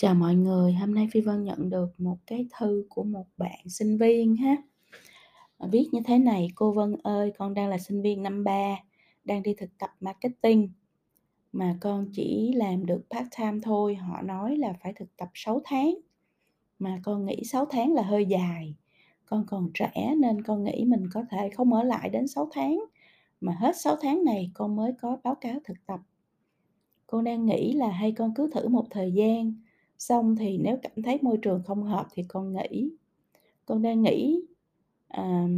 Chào mọi người, hôm nay Phi Vân nhận được một cái thư của một bạn sinh viên ha. Viết như thế này: "Cô Vân ơi, con đang là sinh viên năm 3, đang đi thực tập marketing, mà con chỉ làm được part-time thôi, họ nói là phải thực tập 6 tháng, mà con nghĩ 6 tháng là hơi dài. Con còn trẻ nên con nghĩ mình có thể không ở lại đến 6 tháng, mà hết 6 tháng này con mới có báo cáo thực tập. Con đang nghĩ là hay con cứ thử một thời gian, xong thì nếu cảm thấy môi trường không hợp thì con nghĩ Con đang nghĩ, à,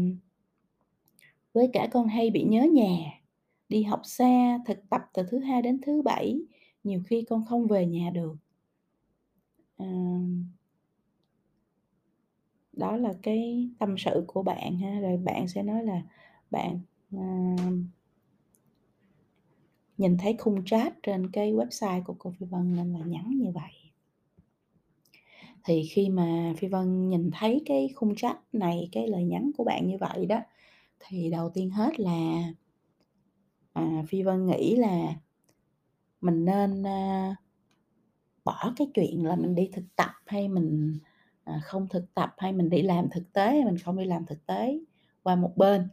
với cả con hay bị nhớ nhà, đi học xa, thực tập từ thứ Hai đến thứ Bảy, nhiều khi con không về nhà được." à, Đó là cái tâm sự của bạn ha, rồi bạn sẽ nói là bạn, à, nhìn thấy khung chat trên cái website của cô Phi Vân nên là nhắn như vậy. Thì khi mà Phi Vân nhìn thấy cái khung chat này, cái lời nhắn của bạn như vậy đó, thì đầu tiên hết là, à, Phi Vân nghĩ là mình nên, à, bỏ cái chuyện là mình đi thực tập hay mình, à, không thực tập, hay mình đi làm thực tế hay mình không đi làm thực tế qua một bên.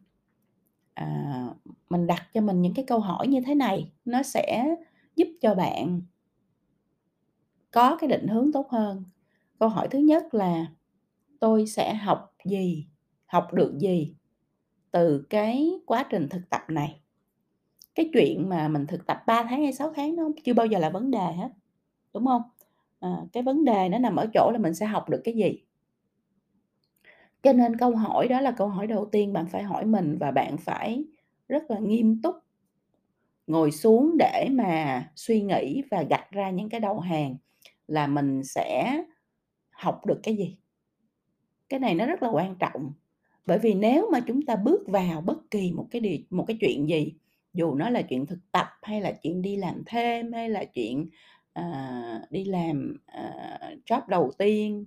À, mình đặt cho mình những cái câu hỏi như thế này, nó sẽ giúp cho bạn có cái định hướng tốt hơn. Câu hỏi thứ nhất là "Tôi sẽ học gì, học được gì từ cái quá trình thực tập này?" Cái chuyện mà mình thực tập 3 tháng hay 6 tháng nó chưa bao giờ là vấn đề hết, đúng không à, cái vấn đề nó nằm ở chỗ là mình sẽ học được cái gì. Cho nên câu hỏi đó là câu hỏi đầu tiên bạn phải hỏi mình và bạn phải rất là nghiêm túc ngồi xuống để mà suy nghĩ và gạch ra những cái đầu hàng là mình sẽ học được cái gì. Cái này nó rất là quan trọng, bởi vì nếu mà chúng ta bước vào bất kỳ một cái điều một cái chuyện gì, dù nó là chuyện thực tập hay là chuyện đi làm thêm hay là chuyện, uh, đi làm, uh, job đầu tiên,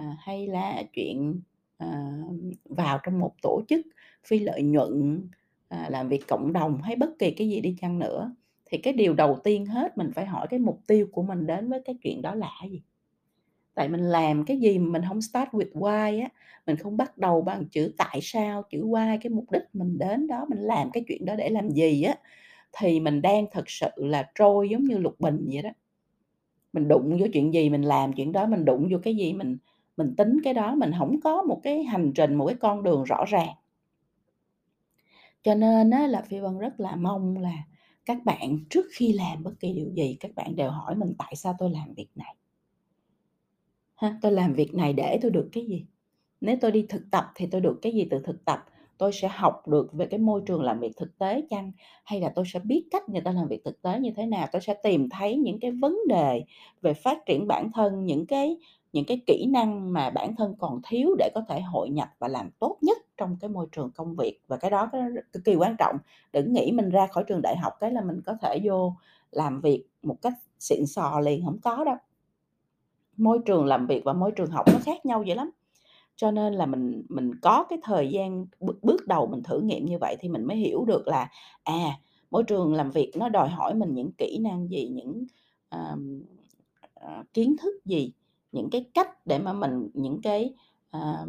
uh, hay là chuyện, uh, vào trong một tổ chức phi lợi nhuận, uh, làm việc cộng đồng hay bất kỳ cái gì đi chăng nữa, thì cái điều đầu tiên hết mình phải hỏi cái mục tiêu của mình đến với cái chuyện đó là gì. Tại mình làm cái gì mà mình không start with why á, mình không bắt đầu bằng chữ tại sao, chữ why, cái mục đích mình đến đó, mình làm cái chuyện đó để làm gì á, thì mình đang thực sự là trôi giống như lục bình vậy đó. Mình đụng vô chuyện gì mình làm chuyện đó, mình đụng vô cái gì mình mình tính cái đó, mình không có một cái hành trình, một cái con đường rõ ràng. Cho nên á là Phi Vân rất là mong là các bạn trước khi làm bất kỳ điều gì, các bạn đều hỏi mình "Tại sao tôi làm việc này?" Ha, "Tôi làm việc này để tôi được cái gì? Nếu tôi đi thực tập thì tôi được cái gì từ thực tập? Tôi sẽ học được về cái môi trường làm việc thực tế chăng? Hay là tôi sẽ biết cách người ta làm việc thực tế như thế nào? Tôi sẽ tìm thấy những cái vấn đề về phát triển bản thân, những cái những cái kỹ năng mà bản thân còn thiếu để có thể hội nhập và làm tốt nhất trong cái môi trường công việc." Và cái đó cực kỳ quan trọng, đừng nghĩ mình ra khỏi trường đại học cái là mình có thể vô làm việc một cách xịn sò liền, không có đâu. Môi trường làm việc và môi trường học nó khác nhau dữ lắm. Cho nên là mình mình có cái thời gian bước bước đầu mình thử nghiệm như vậy thì mình mới hiểu được là, à, môi trường làm việc nó đòi hỏi mình những kỹ năng gì, những, uh, kiến thức gì, những cái cách để mà mình những cái, uh,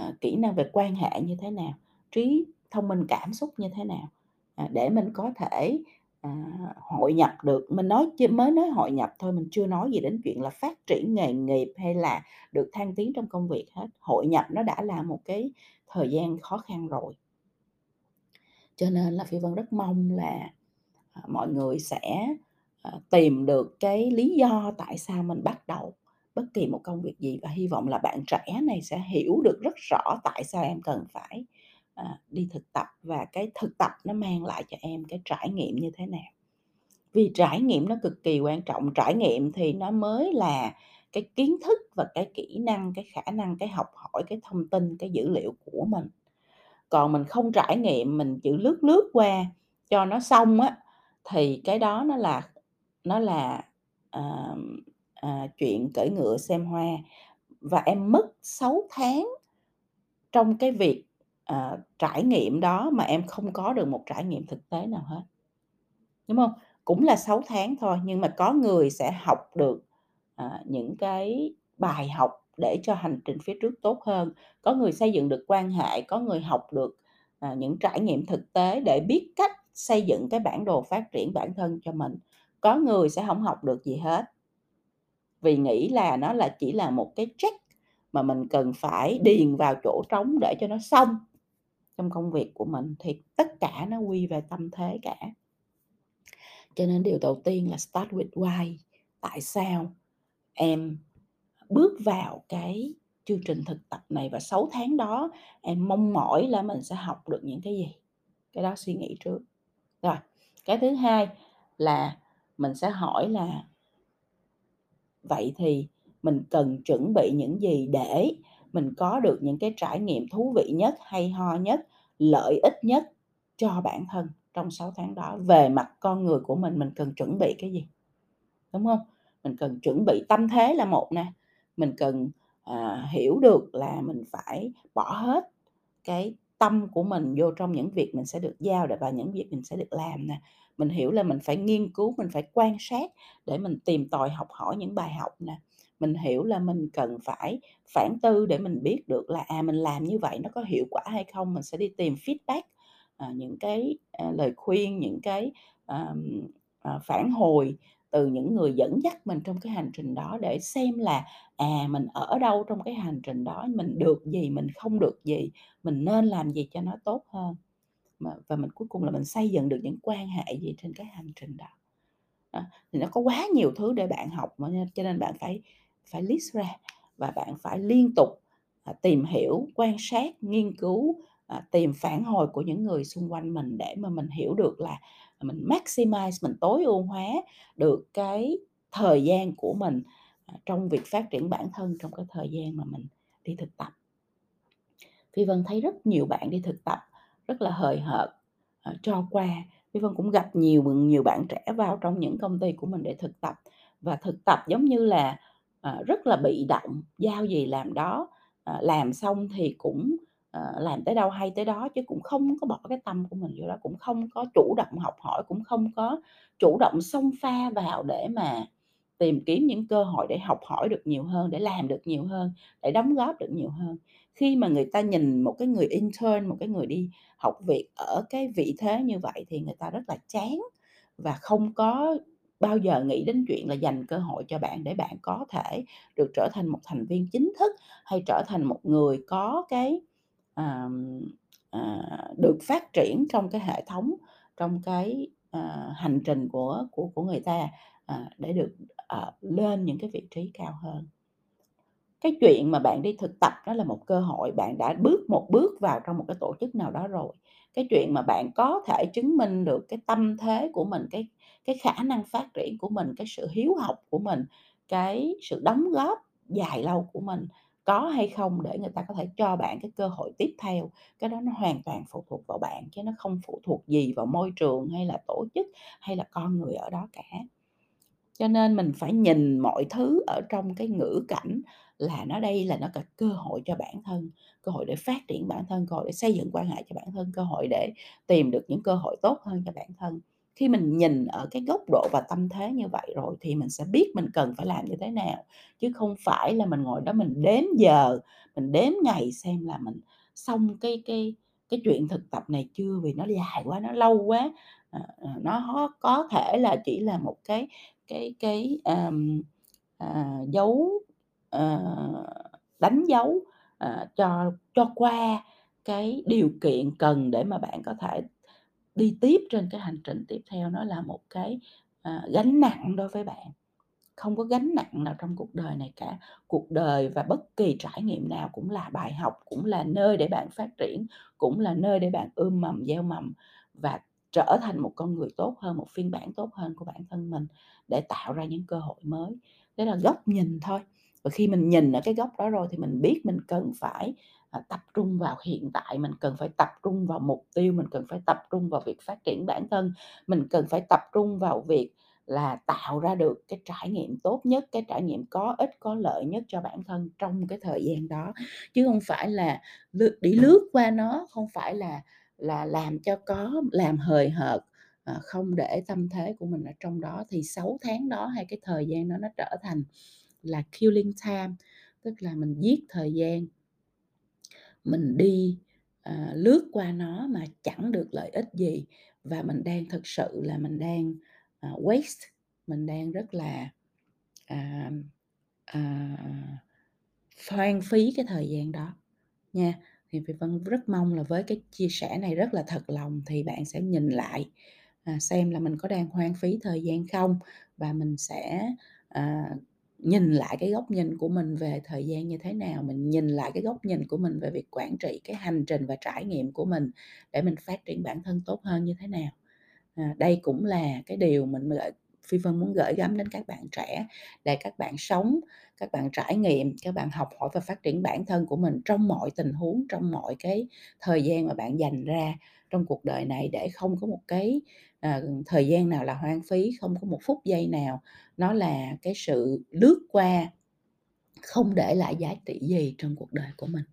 uh, kỹ năng về quan hệ như thế nào, trí thông minh cảm xúc như thế nào, à, để mình có thể, à, hội nhập được. Mình nói mới nói hội nhập thôi, mình chưa nói gì đến chuyện là phát triển nghề nghiệp hay là được thăng tiến trong công việc hết. Hội nhập nó đã là một cái thời gian khó khăn rồi. Cho nên là Phi Vân rất mong là, à, mọi người sẽ, à, tìm được cái lý do tại sao mình bắt đầu bất kỳ một công việc gì và hy vọng là bạn trẻ này sẽ hiểu được rất rõ tại sao em cần phải, à, đi thực tập và cái thực tập nó mang lại cho em cái trải nghiệm như thế nào. Vì trải nghiệm nó cực kỳ quan trọng, trải nghiệm thì nó mới là cái kiến thức và cái kỹ năng, cái khả năng, cái học hỏi, cái thông tin, cái dữ liệu của mình. Còn mình không trải nghiệm, mình chỉ lướt lướt qua cho nó xong á, thì cái đó nó là nó là, uh, uh, chuyện cưỡi ngựa xem hoa và em mất 6 tháng trong cái việc, à, trải nghiệm đó mà em không có được một trải nghiệm thực tế nào hết. Đúng hông? Cũng là 6 tháng thôi, nhưng mà có người sẽ học được à, những cái bài học để cho hành trình phía trước tốt hơn. Có người xây dựng được quan hệ, có người học được, à, những trải nghiệm thực tế để biết cách xây dựng cái bản đồ phát triển bản thân cho mình. Có người sẽ hổng học được gì hết. Vì nghĩ là nó là chỉ là một cái check mà mình cần phải điền vào chỗ trống để cho nó xong trong công việc của mình, thì tất cả nó quy về tâm thế cả. Cho nên điều đầu tiên là start with why, tại sao em bước vào cái chương trình thực tập này và 6 tháng đó em mong mỏi là mình sẽ học được những cái gì? Cái đó suy nghĩ trước. Rồi, cái thứ hai là mình sẽ hỏi là vậy thì mình cần chuẩn bị những gì để mình có được những cái trải nghiệm thú vị nhất, hay ho nhất, lợi ích nhất cho bản thân trong 6 tháng đó? Về mặt con người của mình, mình cần chuẩn bị cái gì? Đúng không? Mình cần chuẩn bị tâm thế là một nè, mình cần, à, hiểu được là mình phải bỏ hết cái tâm của mình vô trong những việc mình sẽ được giao và những việc mình sẽ được làm nè. Mình hiểu là mình phải nghiên cứu, mình phải quan sát để mình tìm tòi học hỏi những bài học nè. Mình hiểu là mình cần phải phản tư để mình biết được là, à, mình làm như vậy nó có hiệu quả hay không, mình sẽ đi tìm feedback, à, những cái, à, lời khuyên, những cái, à, à, phản hồi từ những người dẫn dắt mình trong cái hành trình đó để xem là, à, mình ở đâu trong cái hành trình đó, mình được gì, mình không được gì, mình nên làm gì cho nó tốt hơn. Mà và mình cuối cùng là mình xây dựng được những quan hệ gì trên cái hành trình đó. à, thì nó có quá nhiều thứ để bạn học mà nên cho nên bạn phải phải list ra và bạn phải liên tục, à, tìm hiểu, quan sát, nghiên cứu, à, tìm phản hồi của những người xung quanh mình để mà mình hiểu được là mình maximize, mình tối ưu hóa được cái thời gian của mình, à, trong việc phát triển bản thân trong cái thời gian mà mình đi thực tập. Phi Vân thấy rất nhiều bạn đi thực tập rất là hời hợt, uh, cho qua. Vi Vân cũng gặp nhiều nhiều bạn trẻ vào trong những công ty của mình để thực tập và thực tập giống như là, uh, rất là bị động, giao gì làm đó, uh, làm xong thì cũng, uh, làm tới đâu hay tới đó chứ cũng không có bỏ cái tâm của mình vô đó, cũng không có chủ động học hỏi, cũng không có chủ động xông pha vào để mà tìm kiếm những cơ hội để học hỏi được nhiều hơn, để làm được nhiều hơn, để đóng góp được nhiều hơn. Khi mà người ta nhìn một cái người intern, một cái người đi học việc ở cái vị thế như vậy thì người ta rất là chán và không có bao giờ nghĩ đến chuyện là dành cơ hội cho bạn để bạn có thể được trở thành một thành viên chính thức, hay trở thành một người có cái, ờm, à, được phát triển trong cái hệ thống, trong cái, ờ, hành trình của của của người ta, à, để được, ờ, lên những cái vị trí cao hơn. Cái chuyện mà bạn đi thực tập đó là một cơ hội, bạn đã bước một bước vào trong một cái tổ chức nào đó rồi. Cái chuyện mà bạn có thể chứng minh được cái tâm thế của mình, cái cái khả năng phát triển của mình, cái sự hiếu học của mình, cái sự đóng góp dài lâu của mình có hay không để người ta có thể cho bạn cái cơ hội tiếp theo, cái đó nó hoàn toàn phụ thuộc vào bạn chứ nó không phụ thuộc gì vào môi trường, hay là tổ chức, hay là con người ở đó cả. Cho nên mình phải nhìn mọi thứ ở trong cái ngữ cảnh là nó đây là nó là cơ hội cho bản thân, cơ hội để phát triển bản thân, cơ hội để xây dựng quan hệ cho bản thân, cơ hội để tìm được những cơ hội tốt hơn cho bản thân. Khi mình nhìn ở cái góc độ và tâm thế như vậy rồi thì mình sẽ biết mình cần phải làm như thế nào, chứ không phải là mình ngồi đó mình đếm giờ, mình đếm ngày xem là mình xong cái cái cái chuyện thực tập này chưa vì nó dài quá, nó lâu quá. Ờ, ờ, nó có thể là chỉ là một cái cái cái, ờm, à, dấu, à, đánh dấu, à, cho cho qua cái điều kiện cần để mà bạn có thể đi tiếp trên cái hành trình tiếp theo, nó là một cái, à, gánh nặng đối với bạn. Không có gánh nặng nào trong cuộc đời này cả. Cuộc đời và bất kỳ trải nghiệm nào cũng là bài học, cũng là nơi để bạn phát triển, cũng là nơi để bạn ươm mầm, gieo mầm và trở thành một con người tốt hơn, một phiên bản tốt hơn của bản thân mình để tạo ra những cơ hội mới. Đó là góc nhìn thôi. Và khi mình nhìn ở cái góc đó rồi thì mình biết mình cần phải, à, tập trung vào hiện tại, mình cần phải tập trung vào mục tiêu, mình cần phải tập trung vào việc phát triển bản thân, mình cần phải tập trung vào việc là tạo ra được cái trải nghiệm tốt nhất, cái trải nghiệm có ích, có lợi nhất cho bản thân trong cái thời gian đó, chứ hông phải là lướt đi lướt qua nó, không phải là là làm cho có, làm hời hợt, ờ, không để tâm thế của mình ở trong đó thì 6 tháng đó hay cái thời gian đó nó trở thành là killing time, tức là mình giết thời gian. Mình đi, à, lướt qua nó mà chẳng được lợi ích gì và mình đang thực sự là mình đang, à, waste, mình đang rất là, à, à, hoang phí cái thời gian đó nha. Thì Phi Vân rất mong là với cái chia sẻ này rất là thật lòng thì bạn sẽ nhìn lại, à, xem là mình có đang hoang phí thời gian không và mình sẽ, à, nhìn lại cái góc nhìn của mình về thời gian như thế nào, mình nhìn lại cái góc nhìn của mình về việc quản trị cái hành trình và trải nghiệm của mình để mình phát triển bản thân tốt hơn như thế nào. À, đây cũng là cái điều mình gợi Phi Vân muốn gửi gắm đến các bạn trẻ để các bạn sống, các bạn trải nghiệm, các bạn học hỏi và phát triển bản thân của mình trong mọi tình huống, trong mọi cái thời gian mà bạn dành ra trong cuộc đời này để không có một cái, à, thời gian nào là hoang phí, không có một phút giây nào nó là cái sự lướt qua, không để lại giá trị gì trong cuộc đời của mình.